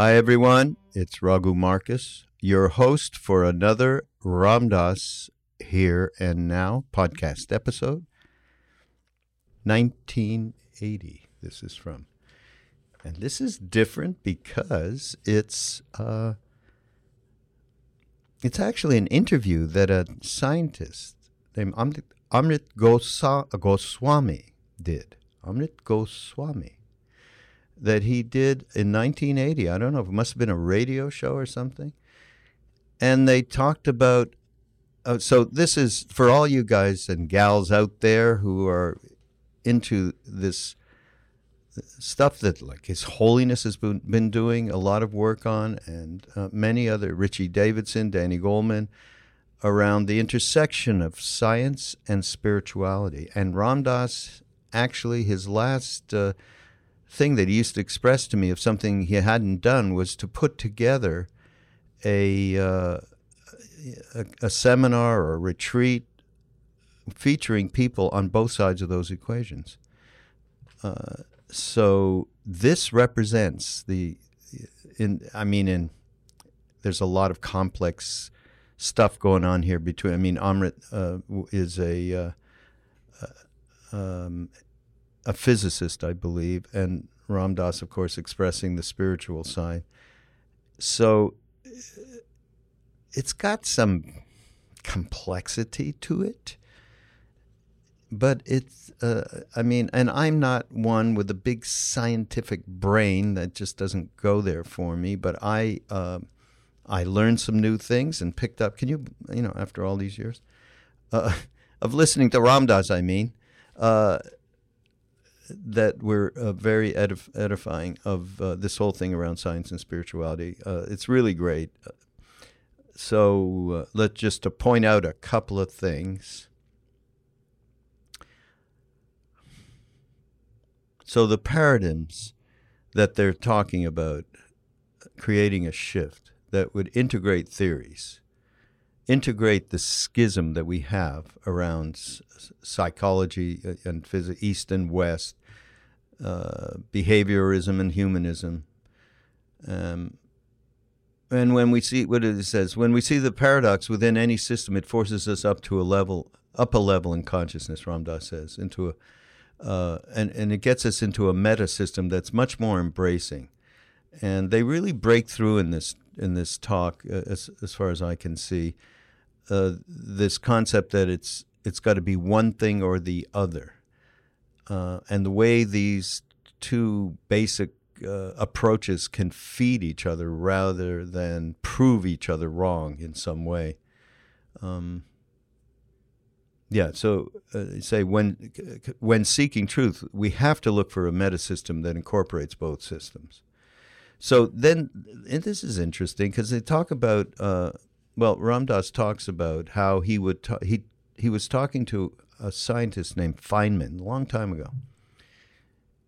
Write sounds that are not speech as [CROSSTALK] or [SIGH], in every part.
Hi, everyone. It's Raghu Marcus, your host for another Ram Dass Here and Now podcast episode. 1980, this is from. And this is different because it's uh, it's actually an interview that a scientist named Amrit, Goswami did. Amrit Goswami that he did in 1980. I don't know it must have been a radio show or something. And they talked about. Uh, so this is for all you guys and gals out there who are into this stuff that like His Holiness has been, been doing a lot of work on, and uh, many other Richie Davidson, Danny Goleman, around the intersection of science and spirituality. And Ram Dass actually, his last. Uh, thing that he used to express to me of something he hadn't done was to put together a, uh, a, a, seminar or a retreat featuring people on both sides of those equations. Uh, so this represents the, in I mean, in there's a lot of complex stuff going on here between. I mean, Amrit uh, is a uh, uh, um, a physicist, I believe, and Ram Dass, of course, expressing the spiritual side. So it's got some complexity to it. But it's, uh, I mean, and I'm not one with a big scientific brain that just doesn't go there for me. But I, uh, I learned some new things and picked up. Can you, you know, after all these years uh, [LAUGHS] of listening to Ram Dass, I mean, uh, that were uh, very edif- edifying of uh, this whole thing around science and spirituality. Uh, it's really great. So uh, let's just to point out a couple of things. So the paradigms that they're talking about creating a shift that would integrate theories, integrate the schism that we have around psychology uh, and physics, East and West, uh, behaviorism and humanism. Um, and when we see what it says, when we see the paradox within any system, it forces us up to a level, up a level in consciousness. Ram Dass says into a, uh, and and it gets us into a meta system that's much more embracing, and they really break through in this in this talk, uh, as as far as I can see, uh, this concept that it's it's got to be one thing or the other uh, and the way these two basic uh, approaches can feed each other rather than prove each other wrong in some way. Um, yeah, so uh, say when when seeking truth, we have to look for a meta system that incorporates both systems. So then, this is interesting because they talk about. Uh, well, Ram Dass talks about how he would ta- he he was talking to a scientist named Feynman a long time ago.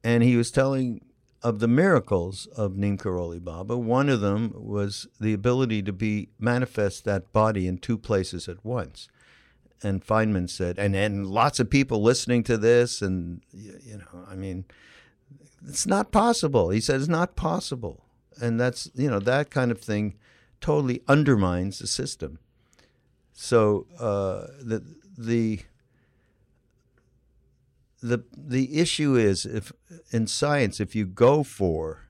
And he was telling of the miracles of Neem Karoli Baba. One of them was the ability to be manifest that body in two places at once. And Feynman said, and, and lots of people listening to this, and, you know, I mean, it's not possible. He said, it's not possible. And that's, you know, that kind of thing totally undermines the system. So uh, the, the, the the issue is if in science if you go for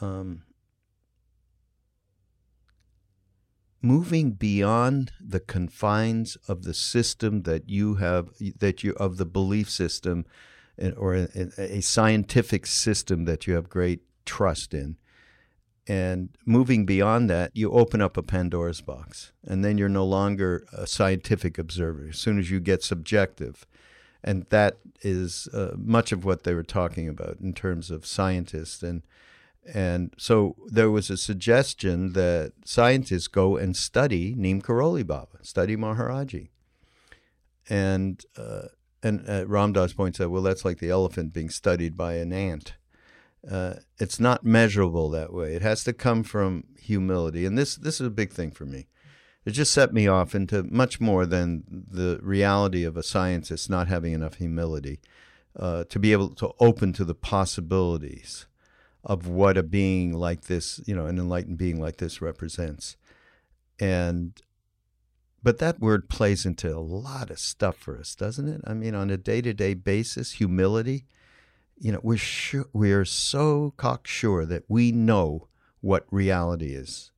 um, moving beyond the confines of the system that you have that you of the belief system or a, a scientific system that you have great trust in and moving beyond that you open up a pandora's box and then you're no longer a scientific observer. As soon as you get subjective and that is uh, much of what they were talking about in terms of scientists and and so there was a suggestion that scientists go and study Neem Karoli Baba, study Maharaji. And uh, and uh, Ram Dass points out, well, that's like the elephant being studied by an ant. Uh, it's not measurable that way. It has to come from humility, and this this is a big thing for me. It just set me off into much more than the reality of a scientist not having enough humility uh, to be able to open to the possibilities of what a being like this, you know, an enlightened being like this represents. And but that word plays into a lot of stuff for us, doesn't it? I mean, on a day-to-day basis, humility, you know, we're sure we are so cocksure that we know what reality is.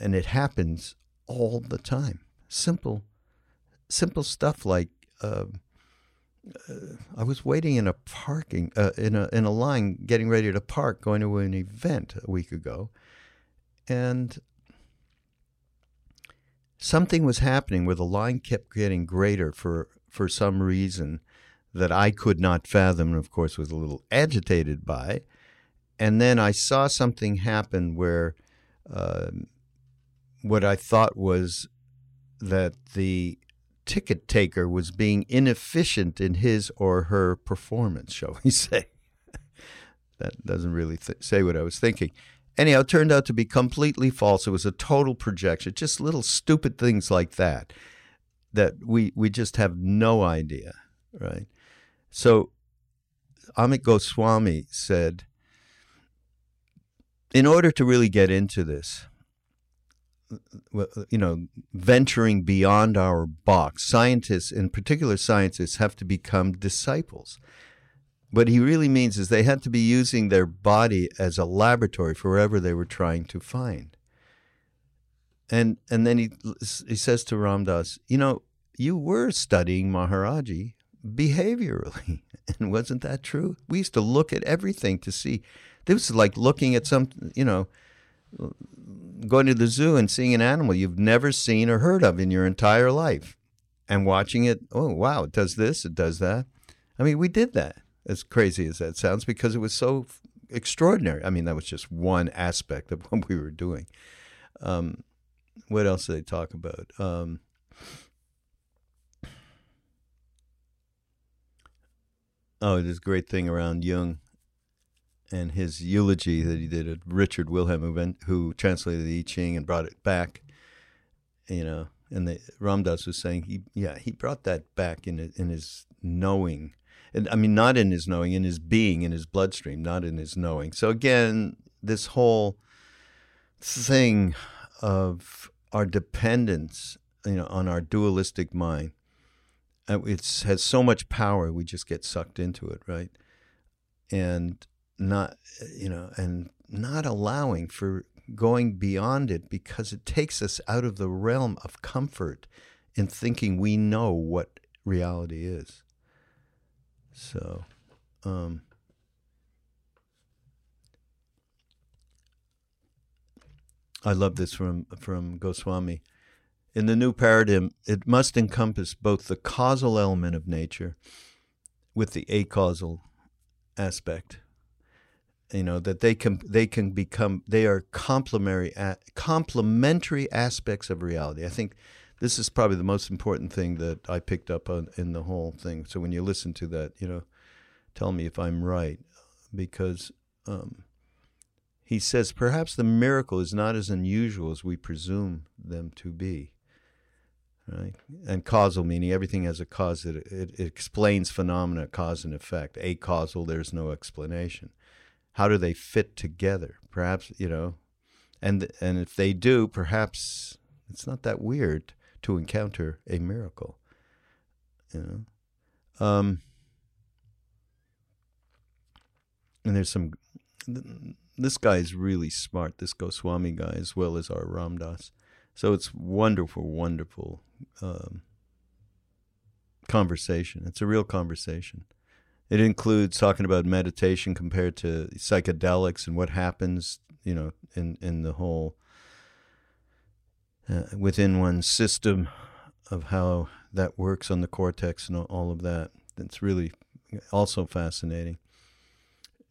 And it happens all the time. Simple simple stuff like uh, uh, I was waiting in a parking uh, in a in a line, getting ready to park, going to an event a week ago, and something was happening where the line kept getting greater for for some reason that I could not fathom, and of course was a little agitated by. And then I saw something happen where uh, what I thought was that the ticket taker was being inefficient in his or her performance, shall we [LAUGHS] say. that doesn't really th- say what I was thinking. Anyhow, it turned out to be completely false. It was a total projection, just little stupid things like that that we, we just have no idea, right? So Amit Goswami said, in order to really get into this, you know, venturing beyond our box. Scientists, in particular scientists, have to become disciples. What he really means is they had to be using their body as a laboratory for whatever they were trying to find. And and then he he says to Ram Dass, you know, you were studying Maharaji behaviorally, [LAUGHS] and wasn't that true? We used to look at everything to see. This was like looking at some, you know, going to the zoo and seeing an animal you've never seen or heard of in your entire life and watching it. Oh, wow, it does this, it does that. I mean, we did that, as crazy as that sounds, because it was so extraordinary. I mean, that was just one aspect of [LAUGHS] what we were doing. Um, what else did they talk about? Um, oh, this great thing around Jung and his eulogy that he did at Richard Wilhelm, who, translated the I Ching and brought it back, you know, and the, Ram Dass was saying he, yeah, he brought that back in in his knowing, and I mean not in his knowing, in his being, in his bloodstream, not in his knowing. So again, this whole thing of our dependence, you know, on our dualistic mind, uh, it has so much power. We just get sucked into it, right? And not you know and not allowing for going beyond it because it takes us out of the realm of comfort in thinking we know what reality is so um, I love this from from Goswami. In the new paradigm, it must encompass both the causal element of nature with the acausal aspect you know that they can they can become they are complementary complementary aspects of reality. I think this is probably the most important thing that I picked up on in the whole thing. So when you listen to that, you know, tell me if I'm right, because um, he says perhaps the miracle is not as unusual as we presume them to be. Right? And causal meaning everything has a cause. It, it, it explains phenomena, cause and effect. A causal, there's no explanation how do they fit together? Perhaps you know, and and if they do, perhaps it's not that weird to encounter a miracle. You know, um, and there's some. This guy is really smart. This Goswami guy, as well as our Ram Dass. So it's wonderful, wonderful um, conversation. It's a real conversation. It includes talking about meditation compared to psychedelics and what happens, you know, in in the whole uh, within one's system of how that works on the cortex and all of that. It's really also fascinating.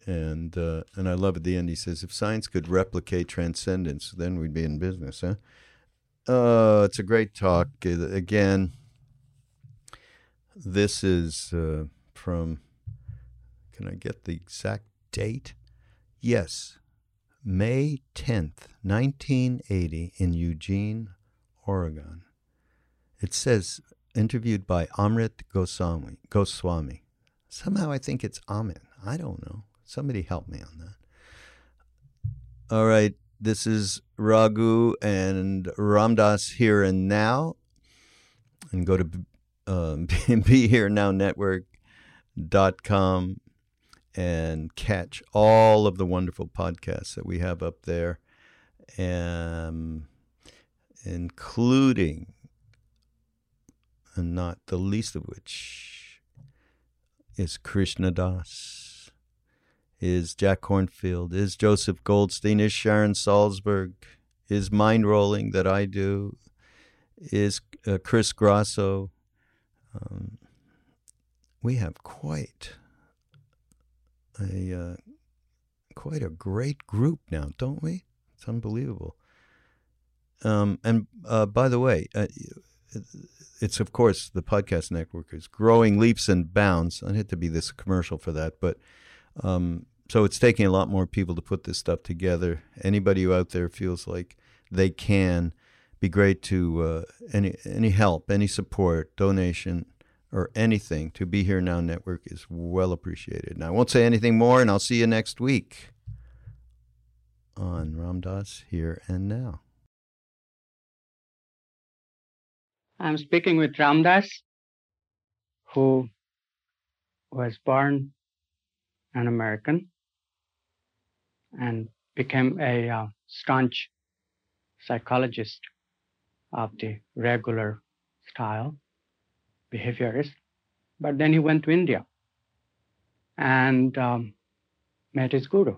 And uh, and I love at the end he says, if science could replicate transcendence, then we'd be in business, huh? Uh, it's a great talk. Again, this is uh, from can I get the exact date? Yes, May 10th, 1980, in Eugene, Oregon. It says interviewed by Amrit Goswami. Goswami. Somehow I think it's Amit. I don't know. Somebody help me on that. All right, this is Raghu and Ram Dass here and now. And go to um, [LAUGHS] Be Here Now Network.com and catch all of the wonderful podcasts that we have up there, um, including, and not the least of which, is Krishna Das, is Jack Kornfield, is Joseph Goldstein, is Sharon Salzberg, is Mindrolling that I do, is uh, Chris Grosso. Um, we have quite a uh, quite a great group now, don't we? It's unbelievable. Um, and uh, by the way, uh, it's of course the podcast network is growing leaps and bounds. I had to be this commercial for that, but um, so it's taking a lot more people to put this stuff together. Anybody who out there feels like they can be great to uh, any any help, any support, donation or anything to Be Here Now Network is well appreciated. And I won't say anything more, and I'll see you next week on Ram Dass Here and Now. I'm speaking with Ram Dass, who was born an American and became a uh, staunch psychologist of the regular style behaviorist. But then he went to India and um, met his guru.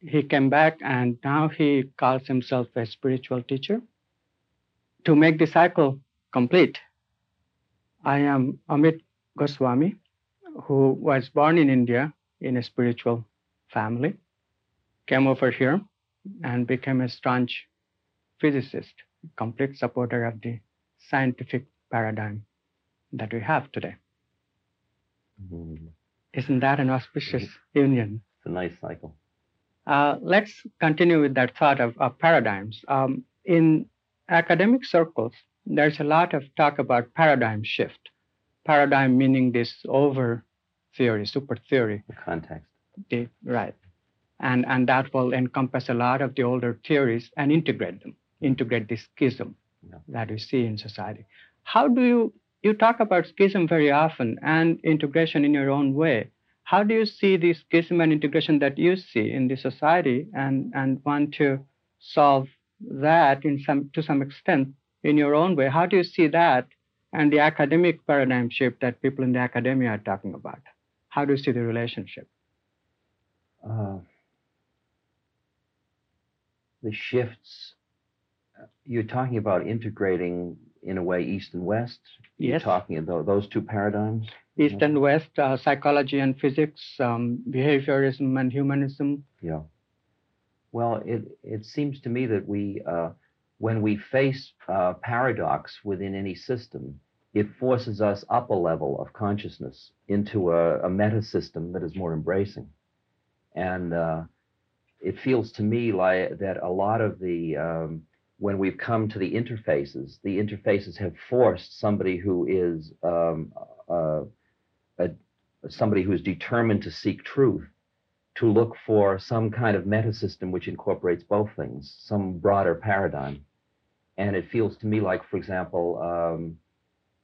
He came back and now he calls himself a spiritual teacher. To make the cycle complete, I am Amit Goswami, who was born in India in a spiritual family, came over here and became a staunch physicist, complete supporter of the scientific paradigm that we have today. Mm-hmm. Isn't that an auspicious mm-hmm. union? It's a nice cycle. Uh, let's continue with that thought of, of paradigms. Um, in academic circles, there's a lot of talk about paradigm shift. Paradigm meaning this over theory, super theory. The context. The, right. And, and that will encompass a lot of the older theories and integrate them, integrate this schism yeah. that we see in society. How do you you talk about schism very often and integration in your own way. How do you see the schism and integration that you see in the society and, and want to solve that in some to some extent in your own way? How do you see that and the academic paradigm shift that people in the academia are talking about? How do you see the relationship? Uh, the shifts uh, you're talking about integrating in a way east and west? Yes. you're talking about those two paradigms? East and west uh, psychology and physics um, behaviorism and humanism. Yeah. Well it it seems to me that we uh, when we face uh, paradox within any system it forces us up a level of consciousness into a, a meta system that is more embracing. And uh, it feels to me like that a lot of the um, when we've come to the interfaces, the interfaces have forced somebody who is um, uh, a, somebody who is determined to seek truth to look for some kind of meta system which incorporates both things, some broader paradigm. And it feels to me like, for example, um,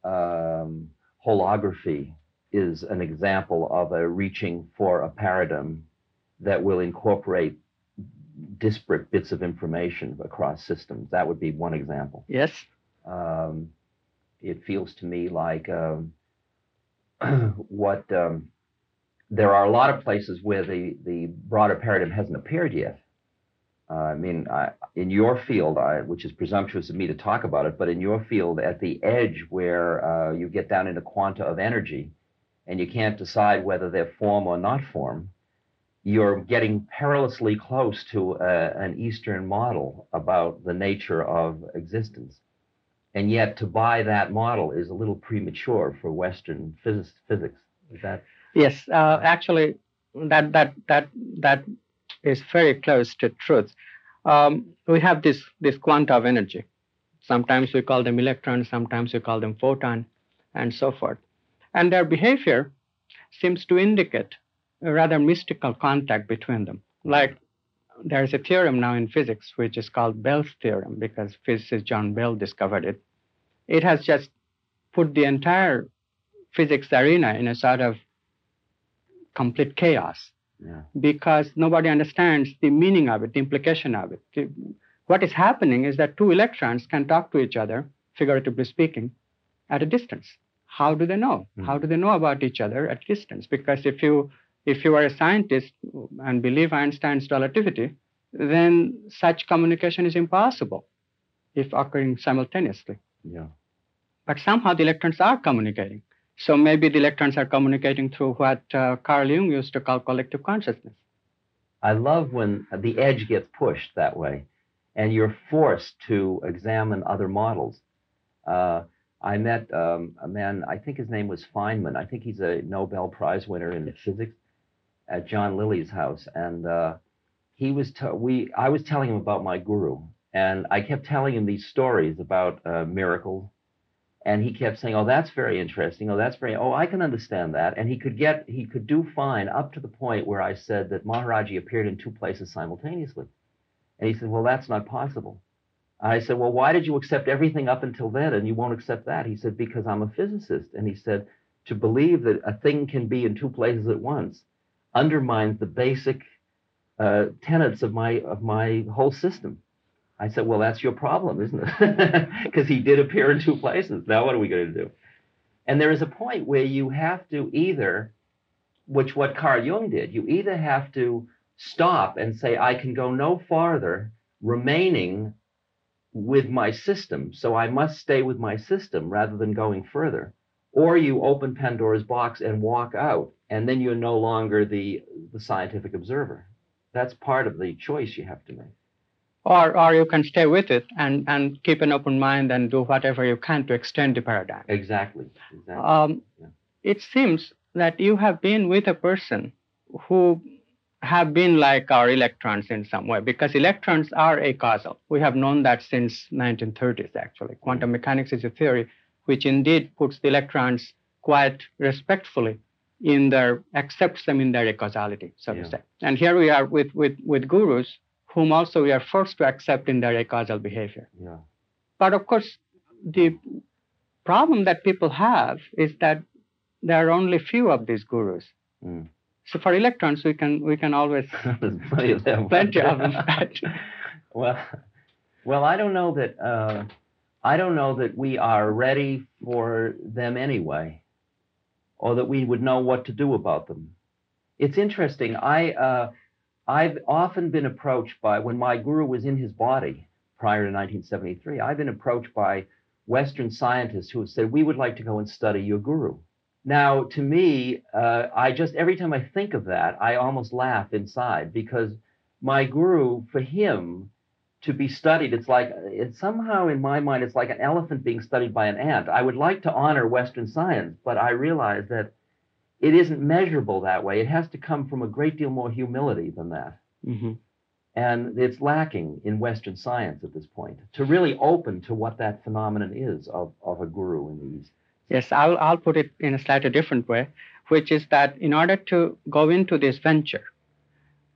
um, holography is an example of a reaching for a paradigm that will incorporate disparate bits of information across systems. That would be one example. Yes. Um, it feels to me like um, [CLEARS THROAT] what um, there are a lot of places where the, the broader paradigm hasn't appeared yet. Uh, I mean, I, in your field, I, which is presumptuous of me to talk about it, but in your field, at the edge where uh, you get down into quanta of energy, and you can't decide whether they're form or not form, you're getting perilously close to uh, an Eastern model about the nature of existence. And yet, to buy that model is a little premature for Western phys- physics. Is that? Yes, uh, actually, that that that that is very close to truth. Um, we have this this quanta of energy. Sometimes we call them electrons, sometimes we call them photon, and so forth. And their behavior seems to indicate a rather mystical contact between them. Like there's a theorem now in physics which is called Bell's theorem because physicist John Bell discovered it. It has just put the entire physics arena in a sort of complete chaos yeah. because nobody understands the meaning of it, the implication of it. what is happening is that two electrons can talk to each other, figuratively speaking, at a distance. How do they know? Mm. How do they know about each other at distance? Because if you if you are a scientist and believe Einstein's relativity, then such communication is impossible if occurring simultaneously. Yeah. But somehow the electrons are communicating. So maybe the electrons are communicating through what uh, Carl Jung used to call collective consciousness. I love when the edge gets pushed that way and you're forced to examine other models. Uh, I met um, a man, I think his name was Feynman. I think he's a Nobel Prize winner in physics at John Lilly's house. And uh, he was, t- we, I was telling him about my guru. And I kept telling him these stories about uh, miracles and he kept saying, "Oh, that's very interesting. Oh, that's very. Oh, I can understand that." And he could get, he could do fine up to the point where I said that Maharaji appeared in two places simultaneously, and he said, "Well, that's not possible." I said, "Well, why did you accept everything up until then, and you won't accept that?" He said, "Because I'm a physicist." And he said, "To believe that a thing can be in two places at once undermines the basic uh, tenets of my of my whole system." I said, well, that's your problem, isn't it? [LAUGHS] Because he did appear in two places. Now, what are we going to do? And there is a point where you have to either, which what Carl Jung did, you either have to stop and say, I can go no farther remaining with my system. So I must stay with my system rather than going further. Or you open Pandora's box and walk out, and then you're no longer the, the scientific observer. That's part of the choice you have to make or or you can stay with it and and keep an open mind and do whatever you can to extend the paradigm exactly, exactly. Um, yeah. it seems that you have been with a person who have been like our electrons in some way because electrons are acausal we have known that since 1930s actually quantum mechanics is a theory which indeed puts the electrons quite respectfully in their accepts them in their causality, so yeah. to say and here we are with with with gurus whom also we are forced to accept in their causal behavior. Yeah. But of course, the problem that people have is that there are only few of these gurus. Mm. So for electrons, we can we can always [LAUGHS] plenty of them. Plenty of them. [LAUGHS] well, well, I don't know that uh, I don't know that we are ready for them anyway, or that we would know what to do about them. It's interesting. I uh, I've often been approached by, when my guru was in his body prior to 1973, I've been approached by Western scientists who have said, We would like to go and study your guru. Now, to me, uh, I just, every time I think of that, I almost laugh inside because my guru, for him to be studied, it's like, it's somehow in my mind, it's like an elephant being studied by an ant. I would like to honor Western science, but I realize that it isn't measurable that way. It has to come from a great deal more humility than that. Mm-hmm. And it's lacking in Western science at this point to really open to what that phenomenon is of, of a guru in the East. Yes, I'll, I'll put it in a slightly different way, which is that in order to go into this venture,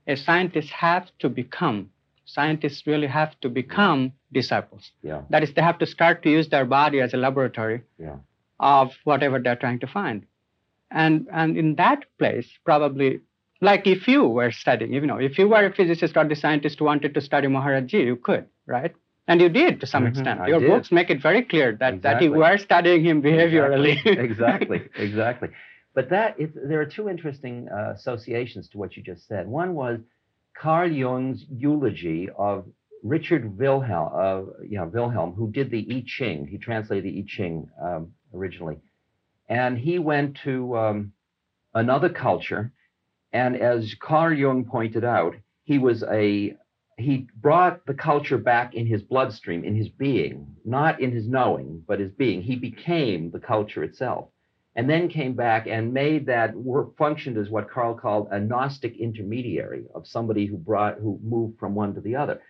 a scientist has to become, scientists really have to become disciples. Yeah. That is, they have to start to use their body as a laboratory yeah. of whatever they're trying to find. And, and in that place, probably Like if you were studying, you know, if you were a physicist or the scientist who wanted to study Maharaji, you could, right? And you did to some Mhm, extent. I Your did. books make it very clear that, that you were studying him behaviorally. Exactly, [LAUGHS] exactly, exactly. But that it, there are two interesting uh, associations to what you just said. One was Carl Jung's eulogy of Richard Wilhelm, uh, yeah, Wilhelm, who did the I Ching. He translated the I Ching um, originally, and he went to um, another culture, and as Carl Jung pointed out, he was a he brought the culture back in his bloodstream, in his being, not in his knowing, but his being. He became the culture itself, and then came back and made that work functioned as what Carl called a Gnostic intermediary of somebody who brought who moved from one to the other.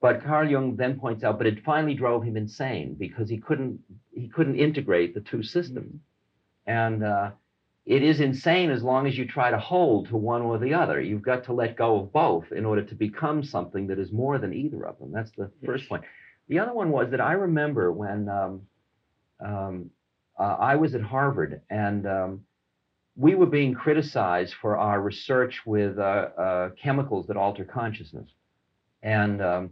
But Carl Jung then points out, but it finally drove him insane because he couldn't he couldn't integrate the two systems, and uh, it is insane as long as you try to hold to one or the other. You've got to let go of both in order to become something that is more than either of them. That's the first point. The other one was that I remember when um, um, uh, I was at Harvard and um, we were being criticized for our research with uh, uh, chemicals that alter consciousness. And um,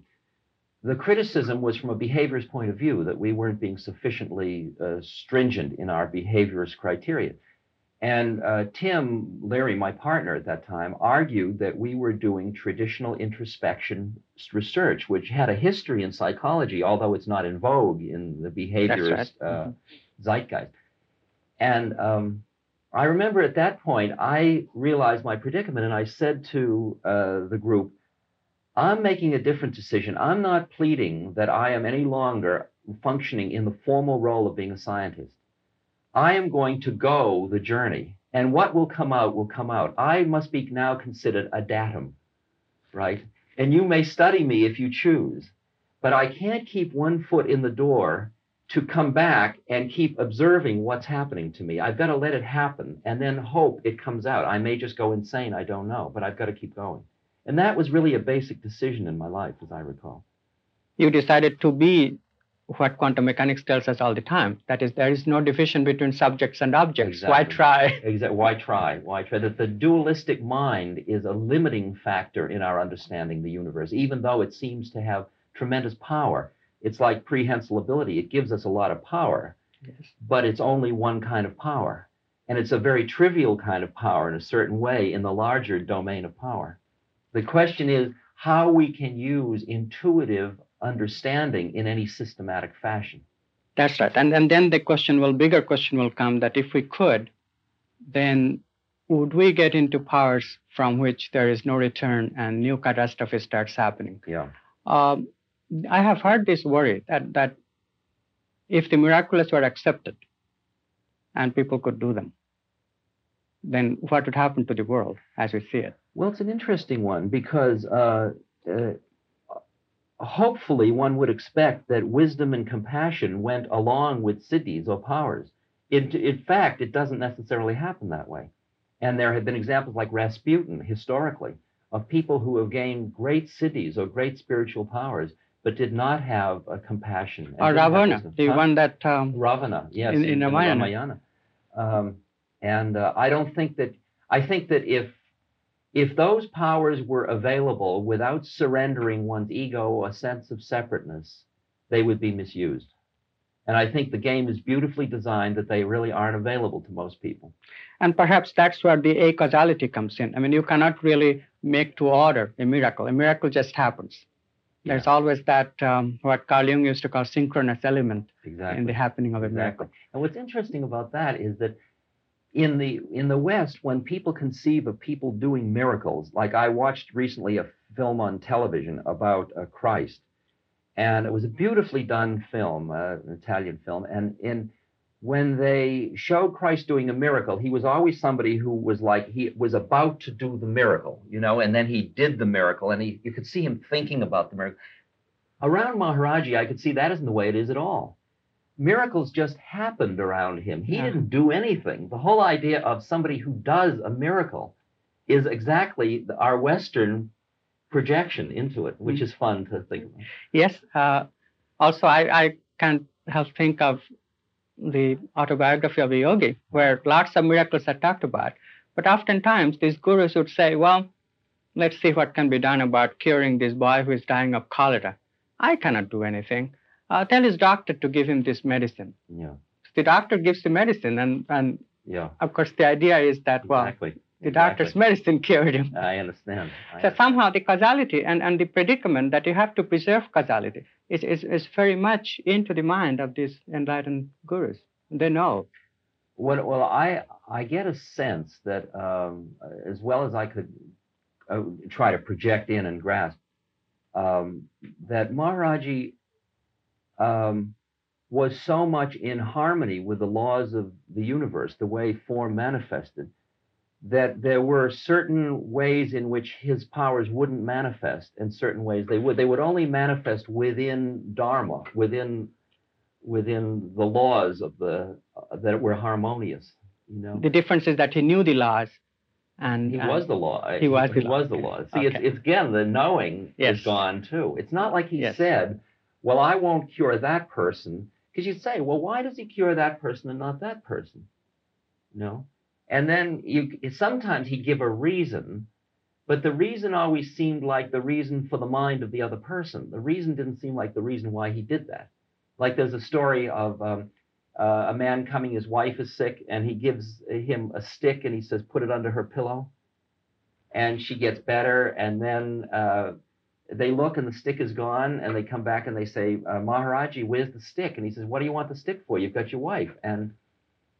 the criticism was from a behaviorist point of view that we weren't being sufficiently uh, stringent in our behaviorist criteria. And uh, Tim Leary, my partner at that time, argued that we were doing traditional introspection research, which had a history in psychology, although it's not in vogue in the behaviorist right. uh, zeitgeist. And um, I remember at that point, I realized my predicament, and I said to uh, the group, I'm making a different decision. I'm not pleading that I am any longer functioning in the formal role of being a scientist. I am going to go the journey, and what will come out will come out. I must be now considered a datum, right? And you may study me if you choose, but I can't keep one foot in the door to come back and keep observing what's happening to me. I've got to let it happen and then hope it comes out. I may just go insane, I don't know, but I've got to keep going. And that was really a basic decision in my life, as I recall. you decided to be what quantum mechanics tells us all the time. That is, there is no division between subjects and objects. Why try? [LAUGHS] Exactly. Why try? Why try? That the dualistic mind is a limiting factor in our understanding the universe, even though it seems to have tremendous power. It's like prehensile ability. It gives us a lot of power, Yes. but it's only one kind of power. And it's a very trivial kind of power in a certain way in the larger domain of power. The question is how we can use intuitive understanding in any systematic fashion. That's right. And, and then the question will, bigger question will come that if we could, then would we get into powers from which there is no return and new catastrophe starts happening? Yeah. Um, I have heard this worry that, that if the miraculous were accepted and people could do them, then what would happen to the world as we see it? Well, it's an interesting one because uh, uh, hopefully one would expect that wisdom and compassion went along with siddhis or powers. In fact, it doesn't necessarily happen that way. And there have been examples like Rasputin historically of people who have gained great siddhis or great spiritual powers, but did not have a compassion. Or Ravana, the one that um, Ravana, yes, In- in the Ramayana. Ramayana. Um, and uh, I don't think that I think that if if those powers were available without surrendering one's ego or a sense of separateness, they would be misused. And I think the game is beautifully designed that they really aren't available to most people. And perhaps that's where the a causality comes in. I mean, you cannot really make to order a miracle. A miracle just happens. There's always that um, what Carl Jung used to call synchronous element Exactly. in the happening of a Exactly. miracle. And what's interesting about that is that in the in the West, when people conceive of people doing miracles, like I watched recently a film on television about uh, Christ, and it was a beautifully done film, uh, an Italian film, and in when they showed Christ doing a miracle, he was always somebody who was like he was about to do the miracle, you know, and then he did the miracle, and he you could see him thinking about the miracle. Around Maharaji, I could see that isn't the way it is at all miracles just happened around him. He Yeah. didn't do anything. The whole idea of somebody who does a miracle is exactly the- our Western projection into it, which Mm. is fun to think about. Yes. Uh, also, I, I can't help think of the autobiography of a yogi, where lots of miracles are talked about, But oftentimes these gurus would say, well, let's see what can be done about curing this boy who is dying of cholera. I cannot do anything. Uh, tell his doctor to give him this medicine. Yeah. So The doctor gives the medicine, and, and Yeah. of course, the idea is that, well, exactly. The exactly. doctor's medicine cured him. I understand. I So somehow the causality and, and the predicament that you have to preserve causality is, is, is very much into the mind of these enlightened gurus. They know. Well, well, I I get a sense that um, as well as I could uh, try to project in and grasp, um, that Maharaji um, was so much in harmony with the laws of the universe, the way form manifested, that there were certain ways in which his powers wouldn't manifest, and certain ways they would. They would only manifest within Dharma, within within the laws of the uh, that were harmonious. You know, The difference is that he knew the laws. And, he and- was the law. He was the he law. was the law. See, it's, Okay. it's again the knowing Yes. is gone too. It's not like he Yes. said, "Well, I won't cure that person," because you'd say, "Well, why does he cure that person and not that person?" No, and then you sometimes he'd give a reason, but the reason always seemed like the reason for the mind of the other person. The reason didn't seem like the reason why he did that. Like there's a story of um, uh, a man coming, his wife is sick, and he gives him a stick and he says, "Put it under her pillow." and she gets better and then uh, they look and the stick is gone and they come back and they say uh, maharaji where's the stick and he says what do you want the stick for you've got your wife and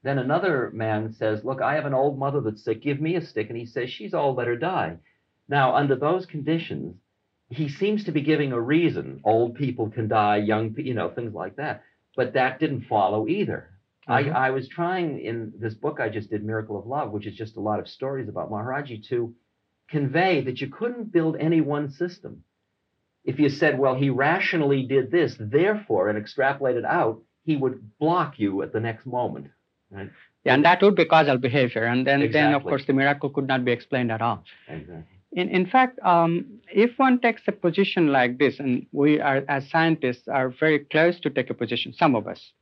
then another man says look i have an old mother that's sick give me a stick and he says she's old let her die now under those conditions he seems to be giving a reason old people can die young you know things like that but that didn't follow either Mhm. I, I was trying in this book i just did miracle of love which is just a lot of stories about maharaji to convey that you couldn't build any one system. If you said, well, he rationally did this, therefore, and extrapolated out, he would block you at the next moment. Right? Yeah, and that would be causal behavior. And then, then of course, the miracle could not be explained at all. Exactly. In, in fact, um, if one takes a position like this, and we are, as scientists, are very close to take a position, some of us,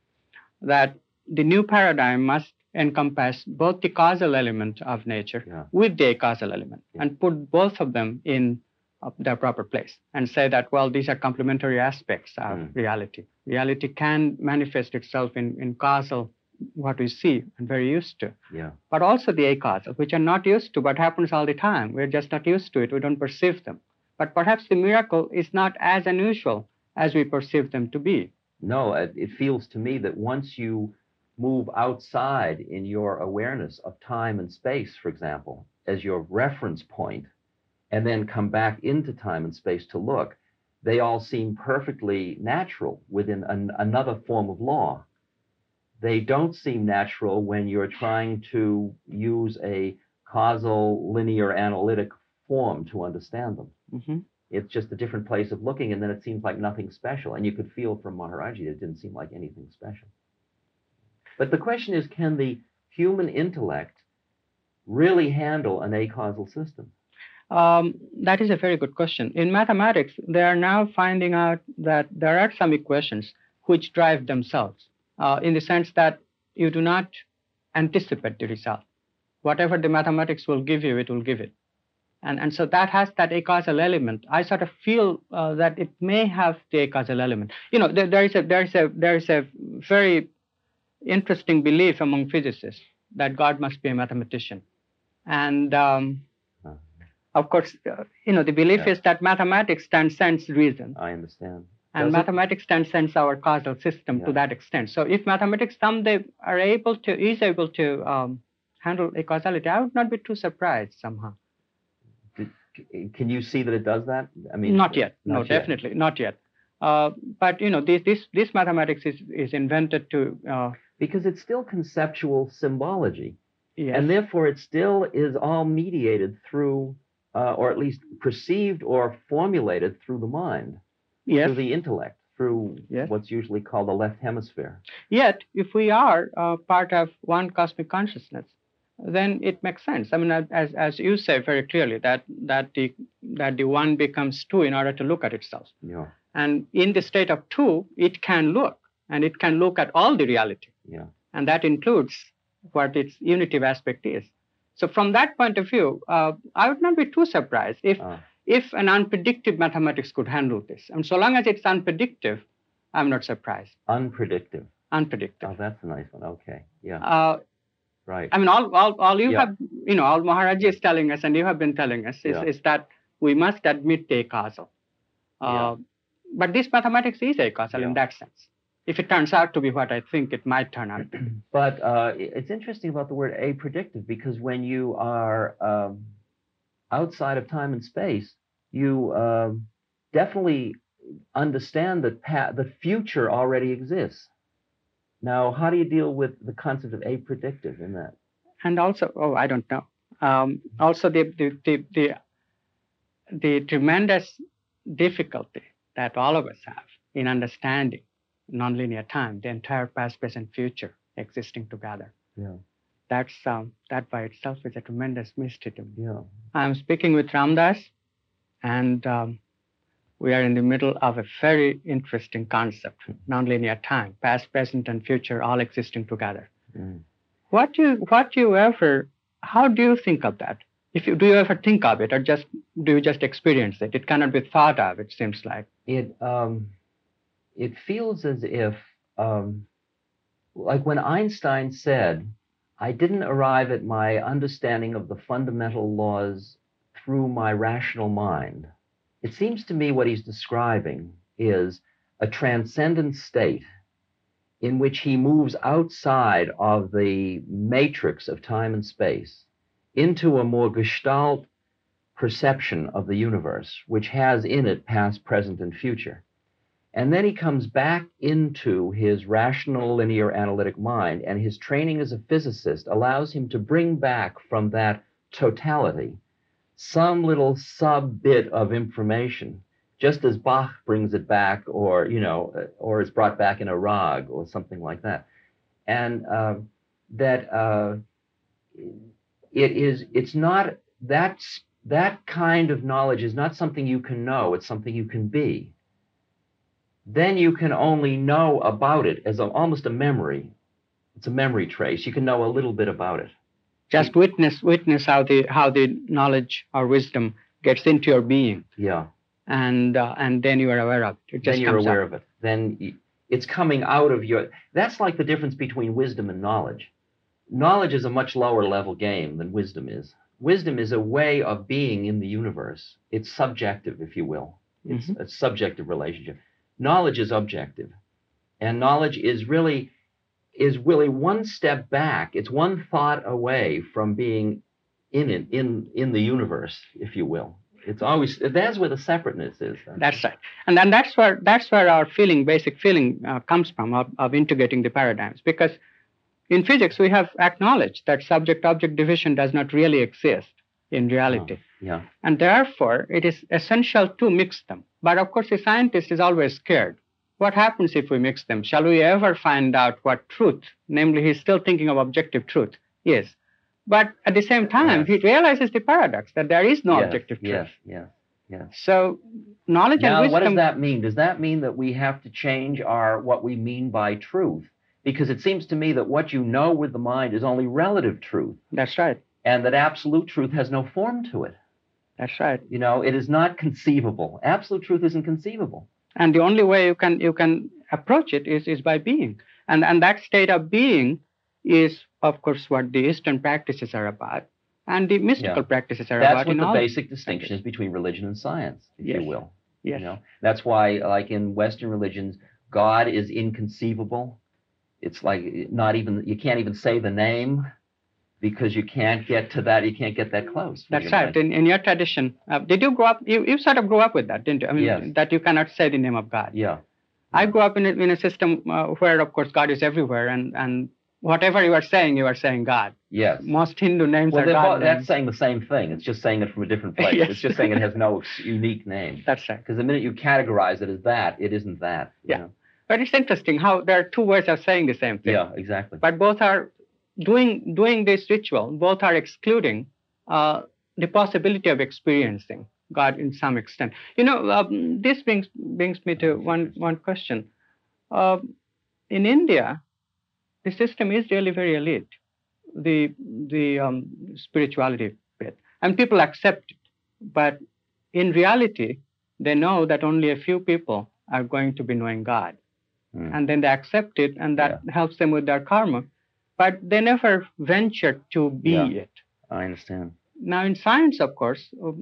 that the new paradigm must encompass both the causal element of nature Yeah. with the causal element Yeah. and put both of them in uh, their proper place and say that, well, these are complementary aspects of Mm. reality. Reality can manifest itself in, in causal, what we see and very used to Yeah. but also the acausal, which are not used to, but happens all the time. We're just not used to it. We don't perceive them. But perhaps the miracle is not as unusual as we perceive them to be. No, it, it feels to me that once you move outside in your awareness of time and space, for example, as your reference point, and then come back into time and space to look, they all seem perfectly natural within an, another form of law. They don't seem natural when you're trying to use a causal, linear, analytic form to understand them Mhm. it's just a different place of looking, and then it seems like nothing special. And you could feel from Maharaji that it didn't seem like anything special. But the question is can the human intellect really handle an acausal system? Um, that is a very good question. In mathematics, they are now finding out that there are some equations which drive themselves, uh, in the sense that you do not anticipate the result. Whatever the mathematics will give you, it will give it. And, and so that has that acausal element. I sort of feel uh, that it may have the acausal element. You know, there, there is a there is a there is a very interesting belief among physicists that God must be a mathematician, and um, of course, uh, you know, the belief Yeah. is that mathematics transcends reason, I understand. And Does mathematics transcends our causal system to that extent. So, if mathematics someday are able to is able to um, handle a causality, I would not be too surprised somehow. Can you see that it does that? I mean, not yet. no, yet. definitely not yet. Uh, but you know, this this this mathematics is is invented to uh, Because it's still conceptual symbology. yes, And therefore, it still is all mediated through, uh, or at least perceived or formulated through the mind, yes. through the intellect, through Yes. what's usually called the left hemisphere. Yet, if we are uh, part of one cosmic consciousness, then it makes sense. I mean, as as you say very clearly, that that the that the one becomes two in order to look at itself. Yeah, And in the state of two, it can look, and it can look at all the reality, yeah. and that includes what its unitive aspect is. So from that point of view, uh, I would not be too surprised if Uh, if an unpredictive mathematics could handle this. And so long as it's unpredictive, I'm not surprised. unpredictive. Unpredictive. Oh, that's a nice one. Okay. Yeah. Uh, Right. I mean, all, all, all you Yeah. have, you know, all Maharaji is telling us, and you have been telling us, is, Yeah. is that we must admit acausal. Uh, But this mathematics is acausal in Yeah. that sense. If it turns out to be what I think it might turn out to be. [CLEARS THROAT] But uh, it's interesting about the word apredictive because when you are um, outside of time and space, you um, definitely understand that pa- the future already exists. Now, how do you deal with the concept of apredictive in that? and also, oh, I don't know. Um, also, the, the, the, the, the tremendous difficulty that all of us have in understanding nonlinear time, the entire past, present, future existing together. Yeah. That's um, that by itself is a tremendous mystery. Yeah. I'm speaking with Ram Dass, and um, we are in the middle of a very interesting concept: nonlinear time, past, present, and future all existing together. Mm. What do you, what do you ever, how do you think of that? If you do you ever think of it, or just do you just experience it? It cannot be thought of. It seems like. It um, it feels as if um, like when Einstein said, "I didn't arrive at my understanding of the fundamental laws through my rational mind." It seems to me what he's describing is a transcendent state in which he moves outside of the matrix of time and space into a more gestalt perception of the universe, which has in it past, present, and future. And then he comes back into his rational linear analytic mind, and his training as a physicist allows him to bring back from that totality some little sub bit of information, just as Bach brings it back, or you know, uh, or is brought back in a rag or something like that, and um, that uh, it is. It's not that that kind of knowledge is not something you can know. It's something you can be. Then you can only know about it as a, almost a memory. It's a memory trace. You can know a little bit about it. Just witness witness how the how the knowledge or wisdom gets into your being, Yeah. and uh, and then you are aware of it. It just then you're aware out. of it. Then it's coming out of your. That's like the difference between wisdom and knowledge. Knowledge is a much lower level game than wisdom is. Wisdom is a way of being in the universe. It's subjective, if you will. It's Mhm. a subjective relationship. Knowledge is objective, and knowledge is really is really one step back. It's one thought away from being in it, in in the universe, if you will. It's always that's where the separateness is. That's right, and then that's where that's where our feeling, basic feeling, uh, comes from of, of integrating the paradigms. Because in physics, we have acknowledged that subject-object division does not really exist in reality, Yeah. and therefore it is essential to mix them. But of course, the scientist is always scared. What happens if we mix them? Shall we ever find out what truth? Namely, he's still thinking of objective truth. Yes. But at the same time, Yes. he realizes the paradox that there is no yes, objective truth. Yes. Yes. So knowledge Now, and what wisdom. does that mean? Does that mean that we have to change our what we mean by truth? Because it seems to me that what you know with the mind is only relative truth, That's right. and that absolute truth has no form to it. That's right. You know, it is not conceivable. Absolute truth isn't conceivable. And the only way you can you can approach it is is by being. And and that state of being is, of course, what the Eastern practices are about, and the mystical Yeah. practices are That's about what in the basic distinction is between religion and science, if Yes. you will. Yes. You know, that's why, like in Western religions, God is inconceivable. It's like not even you can't even say the name because you can't get to that. You can't get that close. That's right. In, in your tradition, uh, did you grow up? You, you sort of grew up with that, didn't you? I mean, Yes. that you cannot say the name of God. Yeah. I grew up in a, in a system uh, where, of course, God is everywhere, and and whatever you are saying, you are saying God. Yes. Most Hindu names Well, are God both- that's saying the same thing. It's just saying it from a different place. [LAUGHS] Yes. It's just saying it has no [LAUGHS] unique name. That's right. Because the minute you categorize it as that, it isn't that. Yeah. know? But it's interesting how there are two ways of saying the same thing. Yeah. Exactly. But both are doing doing this ritual. Both are excluding uh, the possibility of experiencing God in some extent. You know, um, this brings brings me to one one question. Um in India, the system is really very elite. the the um, spirituality bit, and people accept it. But in reality, they know that only a few people are going to be knowing God, Mm. and then they accept it, and that helps them with their karma. But they never ventured to be Yeah. it. I understand. Now, in science, of course, um,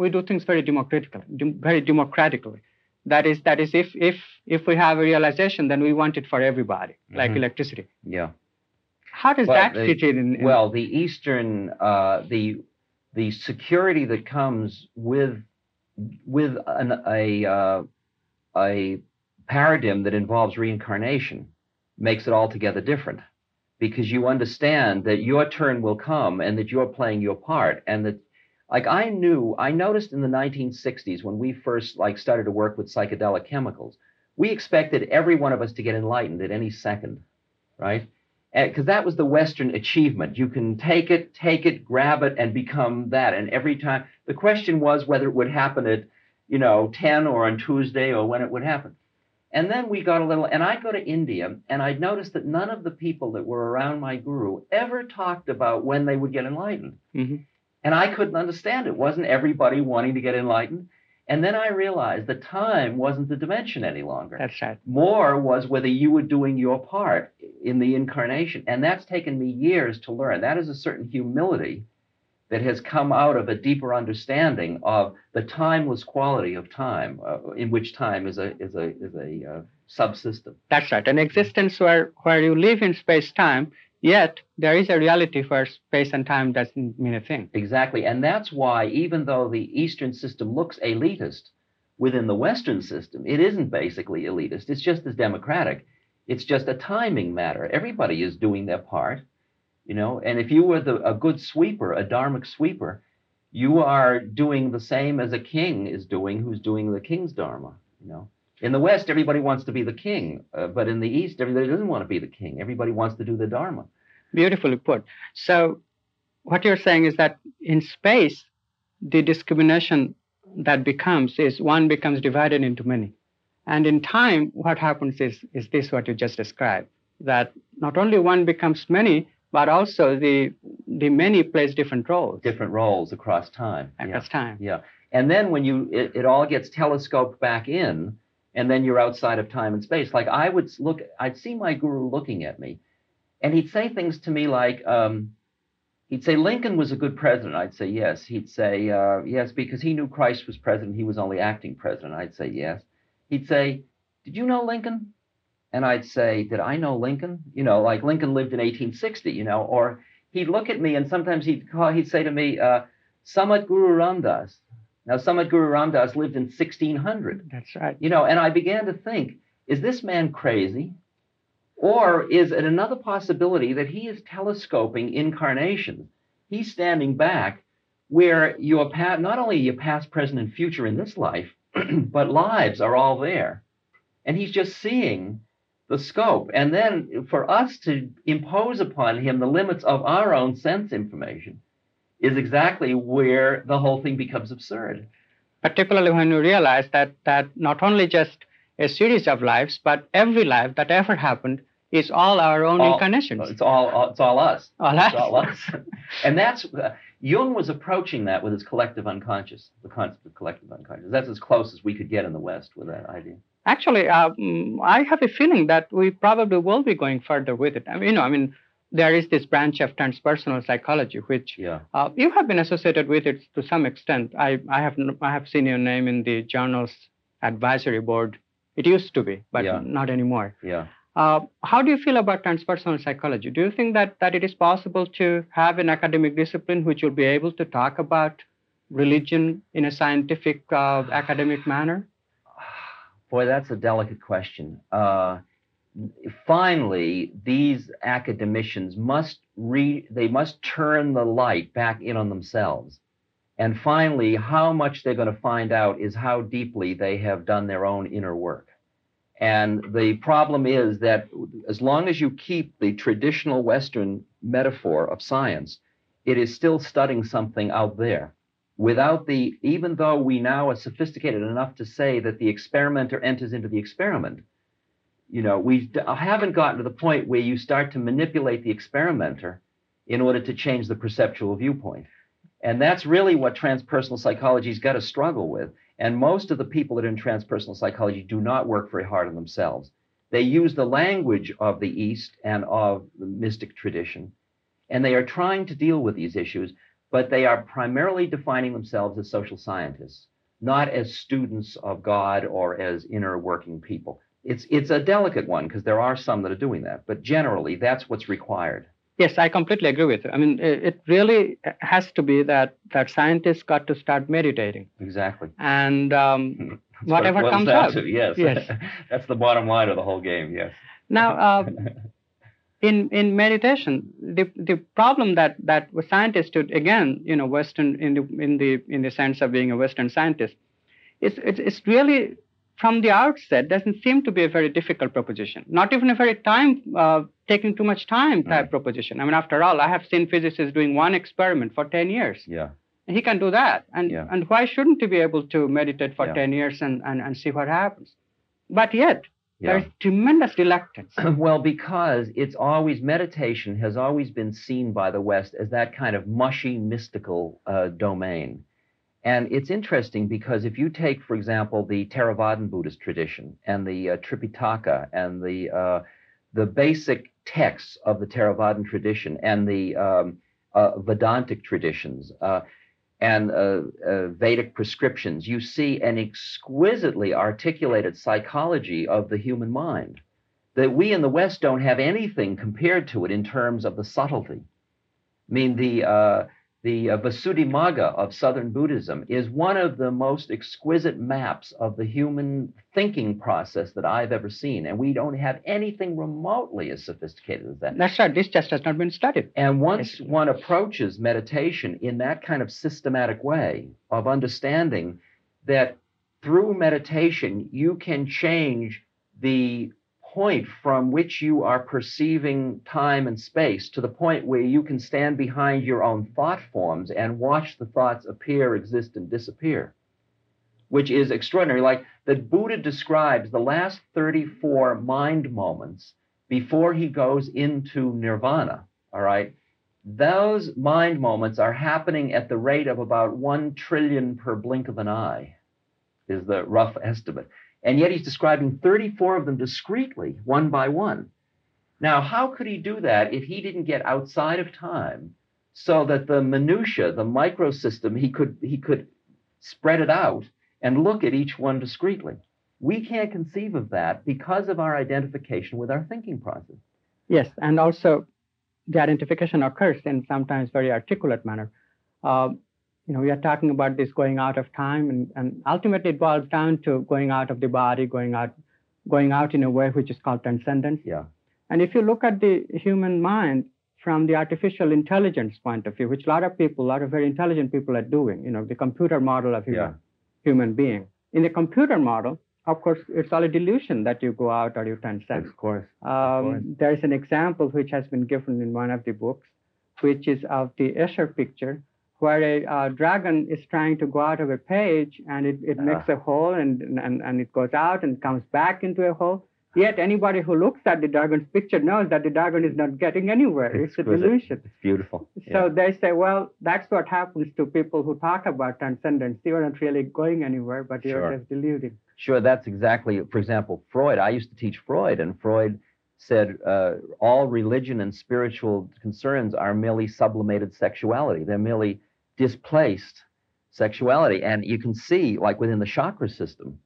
we do things very democratically. Dem- very democratically. That is, that is, if if if we have a realization, then we want it for everybody, like Mhm. electricity. Yeah. How does Well, that they- fit in? in Well, the Eastern, uh, the the security that comes with with an, a uh, a paradigm that involves reincarnation makes it altogether different because you understand that your turn will come and that you're playing your part. And that like i knew i noticed in the 1960s when we first like started to work with psychedelic chemicals we expected every one of us to get enlightened at any second right? Because that was the western achievement. You can take it take it grab it and become that. And every time the question was whether it would happen at you know 10 or on tuesday or when it would happen and then we got a little, and I'd go to India, and I'd notice that none of the people that were around my guru ever talked about when they would get enlightened. Mhm. And I couldn't understand it. Wasn't everybody wanting to get enlightened? And then I realized that time wasn't the dimension any longer. That's right. More was whether you were doing your part in the incarnation. And that's taken me years to learn. That is a certain humility that has come out of a deeper understanding of the timeless quality of time, uh, in which time is a is a is a uh, subsystem. That's right. An existence where where you live in space time, yet there is a reality where space and time doesn't mean a thing. Exactly, and that's why even though the Eastern system looks elitist, within the Western system, it isn't basically elitist. It's just as democratic. It's just a timing matter. Everybody is doing their part, you know. And if you were the, a good sweeper, a dharmic sweeper, you are doing the same as a king is doing, who's doing the king's dharma, you know. In the West, everybody wants to be the king, uh, but in the East, everybody doesn't want to be the king. Everybody wants to do the dharma. Beautifully put. So, what you're saying is that in space, the discrimination that becomes is one becomes divided into many. And in time, what happens is, is this what you just described that not only one becomes many, but also the, the many plays different roles Different roles across time. Yeah. across time. Yeah. And then when you it, it all gets telescoped back in, and then you're outside of time and space. Like I would look, I'd see my guru looking at me, and he'd say things to me like, um, he'd say Lincoln was a good president. I'd say yes. He'd say uh, yes because he knew Christ was president. He was only acting president. I'd say yes. He'd say, did you know Lincoln? And I'd say, did I know Lincoln? You know, like Lincoln lived in 1860. You know, or he'd look at me and sometimes he'd call, he'd say to me, uh, Samarth Guru Ramdas. Now, Samarth Guru Ramdas lived in 1600, That's right. you know, and I began to think, is this man crazy? Or is it another possibility that he is telescoping incarnations? He's standing back where your past, not only your past, present, and future in this life, [CLEARS THROAT] but lives are all there. And he's just seeing the scope. And then for us to impose upon him the limits of our own sense information is exactly where the whole thing becomes absurd. particularly when you realize that that not only just a series of lives, but every life that ever happened is all our own All- incarnations. It's all it's all us. All It's us. all us. [LAUGHS] and that's uh, Jung was approaching that with his collective unconscious, the concept of collective unconscious. That's as close as we could get in the West with that idea. Actually, um, I have a feeling that we probably will be going further with it. I mean, you know, I mean, there is this branch of transpersonal psychology, which Yeah. uh, you have been associated with it to some extent. I, I have I have seen your name in the journal's advisory board. It used to be, but Yeah. not anymore. Yeah. Uh, how do you feel about transpersonal psychology? Do you think that, that it is possible to have an academic discipline which will be able to talk about religion in a scientific, uh, academic manner? Boy, that's a delicate question. Uh, finally, these academicians must re- they must turn the light back in on themselves. And finally, how much they're going to find out is how deeply they have done their own inner work. And the problem is that as long as you keep the traditional Western metaphor of science, it is still studying something out there without the, even though we now are sophisticated enough to say that the experimenter enters into the experiment, you know, we d- uh, haven't gotten to the point where you start to manipulate the experimenter in order to change the perceptual viewpoint. And that's really what transpersonal psychology's got to struggle with. And most of the people that are in transpersonal psychology do not work very hard on themselves. They use the language of the East and of the mystic tradition, and they are trying to deal with these issues, but they are primarily defining themselves as social scientists, not as students of God or as inner working people. It's, it's a delicate one because there are some that are doing that, but generally that's what's required. Yes, I completely agree with you. I mean, it really has to be that that scientists got to start meditating. Exactly. And um, [LAUGHS] whatever what comes out. To, yes. Yes. [LAUGHS] That's the bottom line of the whole game. Yes. Now, uh, [LAUGHS] in in meditation, the the problem that that scientists did again, you know, Western in the in the in the sense of being a Western scientist, it's it's, it's really from the outset doesn't seem to be a very difficult proposition. Not even a very time uh, taking too much time type proposition. I mean, after all, I have seen physicists doing one experiment for ten years. Yeah. He can do that, and Yeah. and why shouldn't he be able to meditate for Yeah. ten years and, and and see what happens? But yet Yeah. there's tremendous reluctance. [CLEARS THROAT] well, because it's always meditation has always been seen by the West as that kind of mushy, mystical uh, domain. And it's interesting because if you take, for example, the Theravadan Buddhist tradition and the uh, Tripitaka and the uh, the basic texts of the Theravadan tradition and the um, uh, Vedantic traditions uh, and uh, uh, Vedic prescriptions, you see an exquisitely articulated psychology of the human mind that we in the West don't have anything compared to it in terms of the subtlety. I mean, the uh, the uh, Visuddhimagga of Southern Buddhism is one of the most exquisite maps of the human thinking process that I've ever seen, and we don't have anything remotely as sophisticated as that. That's right. This just has not been studied. And once Yes. one approaches meditation in that kind of systematic way of understanding that through meditation, you can change the point from which you are perceiving time and space to the point where you can stand behind your own thought forms and watch the thoughts appear, exist, and disappear, which is extraordinary. Like that Buddha describes the last 34 mind moments before he goes into nirvana. All right. Those mind moments are happening at the rate of about 1 trillion per blink of an eye, is the rough estimate. And yet he's describing 34 of them discreetly, one by one. Now, how could he do that if he didn't get outside of time so that the minutia, the microsystem, he could he could spread it out and look at each one discreetly? We can't conceive of that because of our identification with our thinking process. Yes, and also the identification occurs in sometimes very articulate manner. Um, you know, we are talking about this going out of time, and, and ultimately it boils down to going out of the body, going out, going out in a way which is called transcendence. Yeah. And if you look at the human mind from the artificial intelligence point of view, which a lot of people, a lot of very intelligent people are doing, you know, the computer model of human, Yeah. human being. In the computer model, of course, it's all a delusion that you go out or you transcend. Of course. Um, there is an example which has been given in one of the books, which is of the Escher picture, where a uh, dragon is trying to go out of a page and it, it makes a hole and, and, and it goes out and comes back into a hole. Yet anybody who looks at the dragon's picture knows that the dragon is not getting anywhere. It's a Exquisite. delusion. It's beautiful. So they say, well, that's what happens to people who talk about transcendence. You're not really going anywhere, but you're Sure. just deluding. Sure, that's exactly. For example, Freud. I used to teach Freud, and Freud said uh, all religion and spiritual concerns are merely sublimated sexuality. They're merely displaced sexuality, and you can see, like within the chakra system,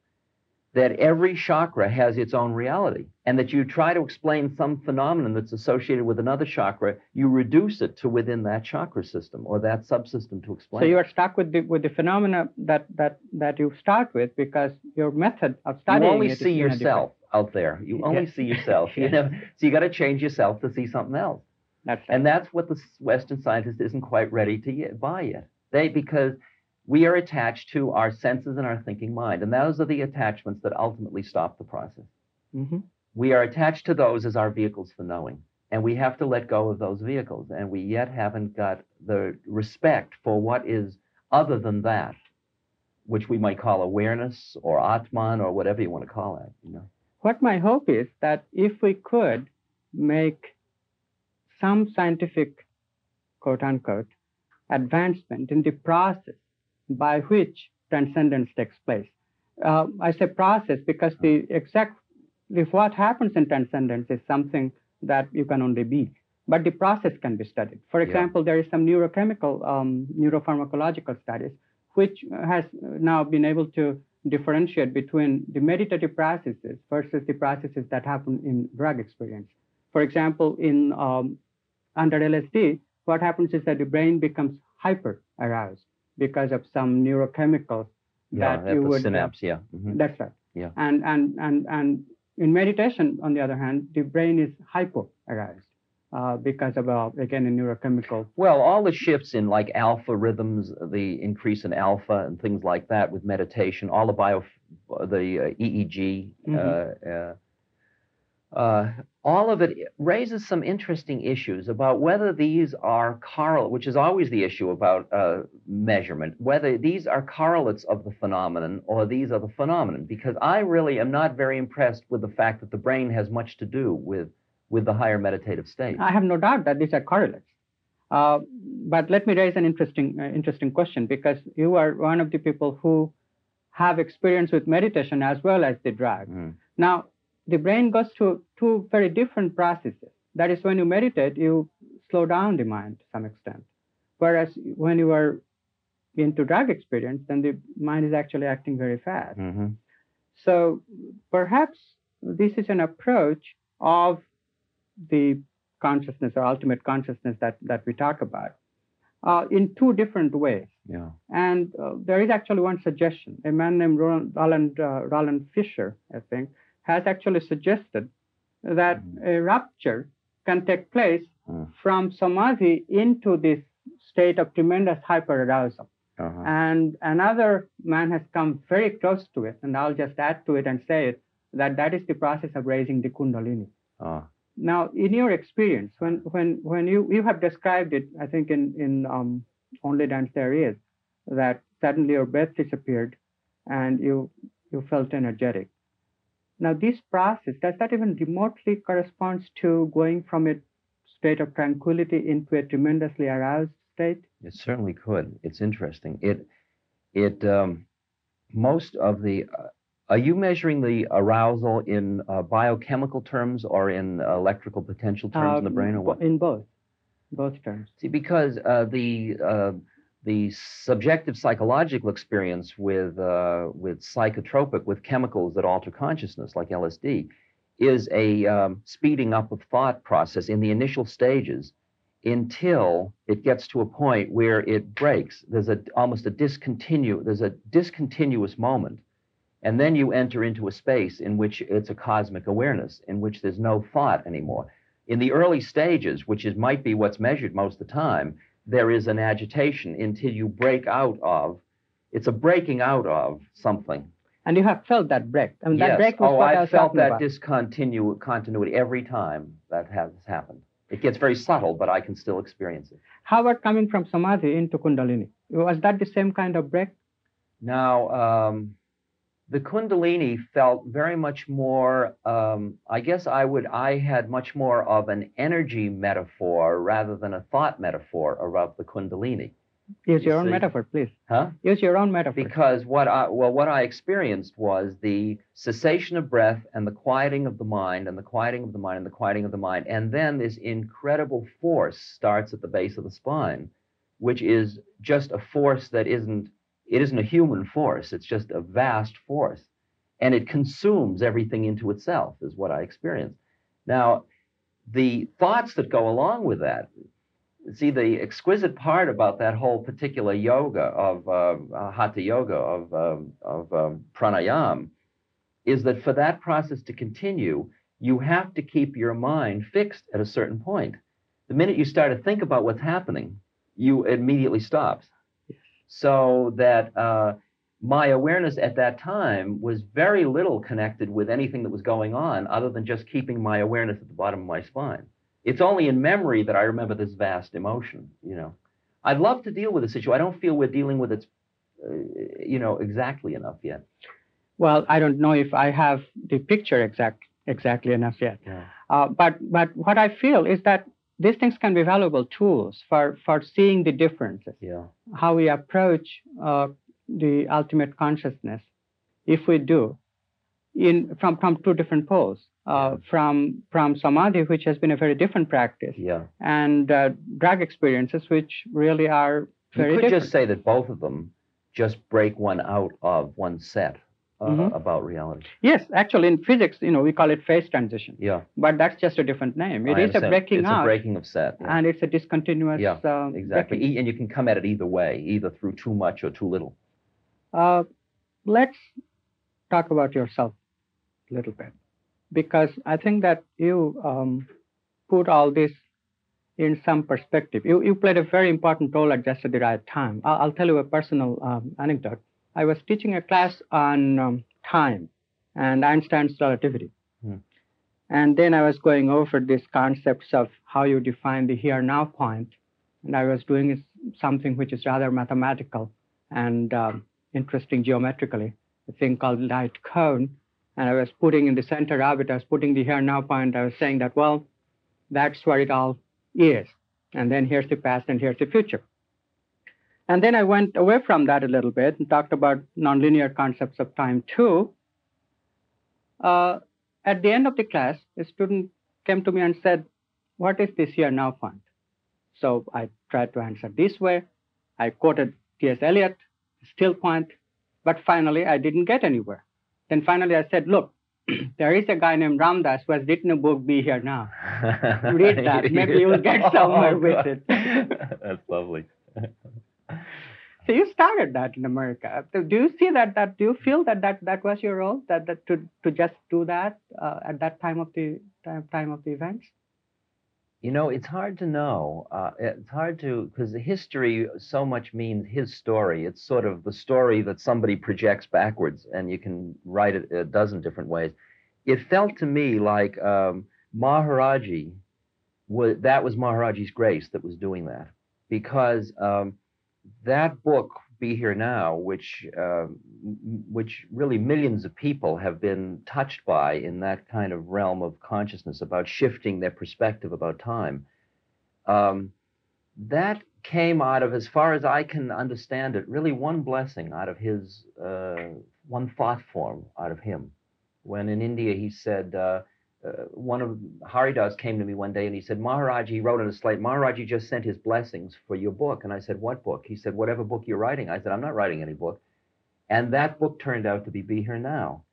that every chakra has its own reality, and that you try to explain some phenomenon that's associated with another chakra, you reduce it to within that chakra system or that subsystem to explain. So you are stuck with the with the phenomena that that that you start with because your method of studying you only see yourself out there. You [LAUGHS] only Yes. see yourself. You [LAUGHS] know, so you got to change yourself to see something else. That's And that's what the Western scientist isn't quite ready to yet, buy yet. They because we are attached to our senses and our thinking mind, and those are the attachments that ultimately stop the process. hmm We are attached to those as our vehicles for knowing, and we have to let go of those vehicles, and we yet haven't got the respect for what is other than that, which we might call awareness or Atman or whatever you want to call it. You know. What my hope is that if we could make some scientific quote unquote, advancement in the process by which transcendence takes place. Uh, I say process because the exact if what happens in transcendence is something that you can only be, but the process can be studied. For example, yeah. there is some neurochemical, um, neuropharmacological studies which has now been able to differentiate between the meditative processes versus the processes that happen in drug experience. For example, in um, under LSD, what happens is that the brain becomes hyper aroused because of some neurochemicals yeah, that you would synapse. Yeah, mm-hmm. that's right. Yeah, and and and and in meditation, on the other hand, the brain is hypo aroused. Uh, because of uh, again a neurochemical. Well, all the shifts in like alpha rhythms, the increase in alpha and things like that with meditation, all the bio, the uh, EEG, mm-hmm. Uh, all of it raises some interesting issues about whether these are correlates, which is always the issue about uh, measurement, whether these are correlates of the phenomenon or these are the phenomenon. Because I really am not very impressed with the fact that the brain has much to do with, with the higher meditative state. I have no doubt that these are correlates. Uh, but let me raise an interesting, uh, interesting question because you are one of the people who have experience with meditation as well as the drug. Mm. Now, the brain goes through two very different processes. That is, when you meditate, you slow down the mind to some extent. Whereas when you are into drug experience, then the mind is actually acting very fast. Mm-hmm. So perhaps this is an approach of the consciousness or ultimate consciousness that, that we talk about uh, in two different ways. Yeah. And uh, there is actually one suggestion. A man named Roland, Roland, uh, Roland Fischer, I think, has actually suggested that mm. a rupture can take place mm. from samadhi into this state of tremendous hyperarousal. Uh-huh. And another man has come very close to it, and I'll just add to it and say it, that that is the process of raising the kundalini. Uh. Now, in your experience, when when when you you have described it, I think in in um, only dance there is that suddenly your breath disappeared, and you you felt energetic. Now, this process, does that even remotely corresponds to going from a state of tranquility into a tremendously aroused state? It certainly could. It's interesting. It, it, um, most of the, uh, are you measuring the arousal in uh, biochemical terms or in electrical potential terms in the brain, or what? In both, both terms. See, because uh, the uh, the subjective psychological experience with uh, with psychotropic with chemicals that alter consciousness like LSD is a um, speeding up of thought process in the initial stages until it gets to a point where it breaks. There's a almost a discontinu there's a discontinuous moment. And then you enter into a space in which it's a cosmic awareness in which there's no thought anymore. In the early stages which is might be what's measured most of the time there is an agitation until you break out of it's a breaking out of something. And you have felt that break. I mean, yes. break was oh, what I, I felt that about. discontinu- continuity every time that has happened. It gets very subtle, but I can still experience it. How about coming from samadhi into kundalini? Was that the same kind of break? Now, um, the kundalini felt very much more um, i guess i would i had much more of an energy metaphor rather than a thought metaphor about the kundalini. Use your you own see? metaphor please. Huh? Use your own metaphor. Because what i well what i experienced was the cessation of breath and the quieting of the mind and the quieting of the mind and the quieting of the mind. And then this incredible force starts at the base of the spine which is just a force that isn't it isn't a human force, it's just a vast force. And it consumes everything into itself, is what I experienced. Now, the thoughts that go along with that, see, the exquisite part about that whole particular yoga of uh, uh hatha yoga, of, um, of um, pranayam, is that for that process to continue, you have to keep your mind fixed at a certain point. The minute you start to think about what's happening, you immediately stops so that uh, my awareness at that time was very little connected with anything that was going on other than just keeping my awareness at the bottom of my spine. It's only in memory that I remember this vast emotion, you know. I'd love to deal with the situation. I don't feel we're dealing with it, uh, you know, exactly enough yet. Well, I don't know if I have the picture exact exactly enough yet. Yeah. Uh, but but what I feel is that these things can be valuable tools for, for seeing the differences, Yeah. how we approach uh, the ultimate consciousness, if we do, in from, from two different poles. Uh, from from samadhi, which has been a very different practice, Yeah. and uh, drug experiences, which really are very you could different. just say that both of them just break one out of one set uh, Mhm. about reality. Yes, actually, in physics, you know, we call it phase transition, Yeah. but that's just a different name. It I is a understand. breaking it's out, a breaking of set. yeah. and it's a discontinuous. Yeah, uh, Exactly. E- And you can come at it either way, either through too much or too little. Uh, let's talk about yourself a little bit, because I think that you um, put all this in some perspective. You, you played a very important role at just the right time. I'll, I'll tell you a personal um, anecdote. I was teaching a class on um, time and Einstein's relativity. Hmm. And then I was going over these concepts of how you define the here now point, and I was doing something which is rather mathematical and um, interesting geometrically, a thing called light cone. And I was putting in the center of it, I was putting the here now point. I was saying that, well, that's where it all is. And then here's the past and here's the future. And then I went away from that a little bit and talked about nonlinear concepts of time too. Uh, at the end of the class, a student came to me and said, What is this here now point? So I tried to answer this way. I quoted T.S. Eliot, still point, but finally I didn't get anywhere. Then finally I said, Look, [CLEARS THROAT] there is a guy named Ram Dass who has written a book, Be Here Now. Read that. Maybe you'll get [LAUGHS] somewhere with it. That's lovely. [LAUGHS] So you started that in America. Do you see that? That do you feel that that, that was your role? That, that to to just do that uh, at that time of the time, time of the events? You know, it's hard to know. Uh, it's hard to because history so much means his story. It's sort of the story that somebody projects backwards, and you can write it a dozen different ways. It felt to me like um, Maharaji was that was Maharaji's grace that was doing that, because um, that book, Be Here Now, which uh, which really millions of people have been touched by in that kind of realm of consciousness about shifting their perspective about time. Um, that came out of, as far as I can understand it, really one blessing out of his, uh, one thought form out of him. When in India he said, uh, uh, one of Haridas came to me one day and he said, Maharaj, he wrote on a slate, Maharaj, just sent his blessings for your book. And I said, What book? He said, Whatever book you're writing. I said, I'm not writing any book. And that book turned out to be Be Here Now.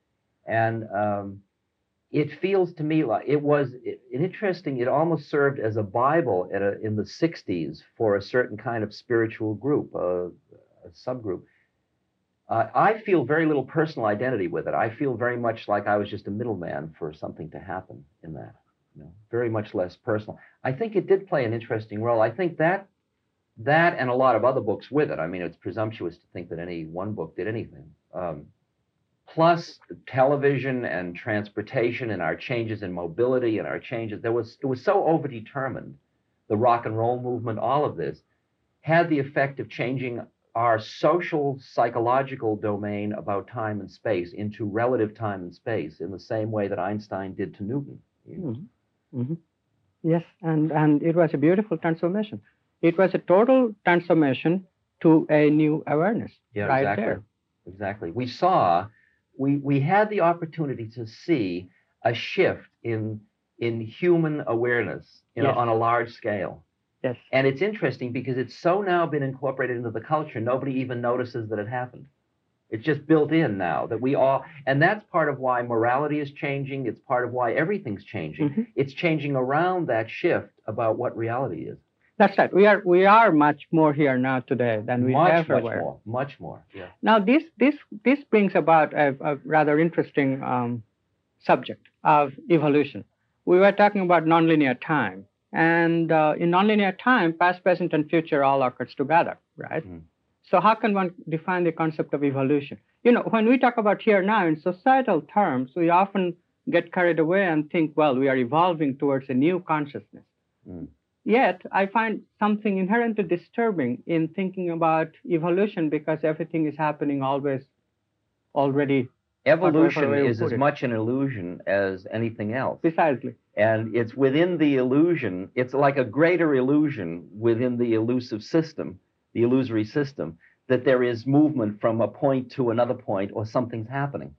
And um, it feels to me like it was it, interesting. It almost served as a Bible a, in the 60s for a certain kind of spiritual group, a, a subgroup. Uh, I feel very little personal identity with it. I feel very much like I was just a middleman for something to happen in that. You know, very much less personal. I think it did play an interesting role. I think that that and a lot of other books with it. I mean, it's presumptuous to think that any one book did anything. Um, plus television and transportation and our changes in mobility and our changes. There was it was so overdetermined. The rock and roll movement, all of this, had the effect of changing our social psychological domain about time and space into relative time and space in the same way that Einstein did to Newton. you know. hmm Yes, and and it was a beautiful transformation. It was a total transformation to a new awareness. Yeah, right exactly. there. Exactly. We saw, we we had the opportunity to see a shift in in human awareness you know, Yes. on a large scale. Yes. And it's interesting because it's so now been incorporated into the culture, nobody even notices that it happened. It's just built in now that we all, and that's part of why morality is changing. It's part of why everything's changing. Mhm. It's changing around that shift about what reality is. That's right. We are we are much more here now today than we much, ever much were. more, much more. Yeah. Now this this this brings about a, a rather interesting um, subject of evolution. We were talking about nonlinear time, and uh, in nonlinear time, past, present, and future all occurs together, right? Mm. So how can one define the concept of evolution? You know, when we talk about here now in societal terms, we often get carried away and think, well, we are evolving towards a new consciousness. Mm. Yet, I find something inherently disturbing in thinking about evolution because everything is happening always already Evolution is as much an illusion as anything else. precisely. And it's within the illusion, it's like a greater illusion within the elusive system, the illusory system, that there is movement from a point to another point or something's happening.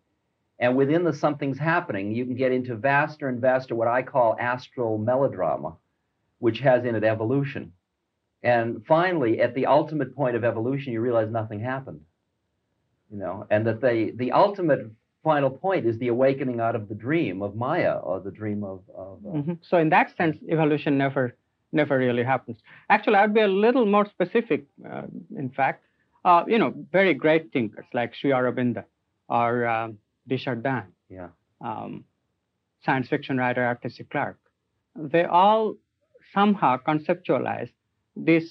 And within the something's happening, you can get into vaster and vaster what I call astral melodrama, which has in it evolution. And finally, at the ultimate point of evolution, you realize nothing happened. You know, and that the the ultimate final point is the awakening out of the dream of Maya or the dream of. of uh, Mhm. So in that sense, evolution never never really happens. Actually, I'd be a little more specific. Uh, in fact, uh, you know, very great thinkers like Sri Aurobindo or um, de Chardin, yeah. um, science fiction writer Arthur C. Clarke, they all somehow conceptualize this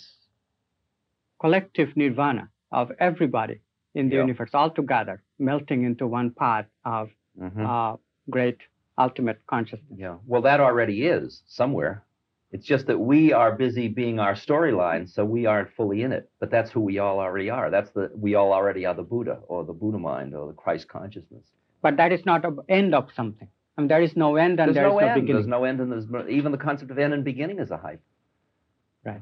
collective nirvana of everybody in the Yeah. universe all together, melting into one part of Mhm. uh, great ultimate consciousness. Yeah. Well, that already is somewhere. It's just that we are busy being our storyline, so we aren't fully in it. But that's who we all already are. That's the we all already are the Buddha or the Buddha mind or the Christ consciousness. But that is not the end of something. I mean, there is no end and There's there is no no end. beginning. There's no end, and there's no, even the concept of end and beginning is a hype. Right.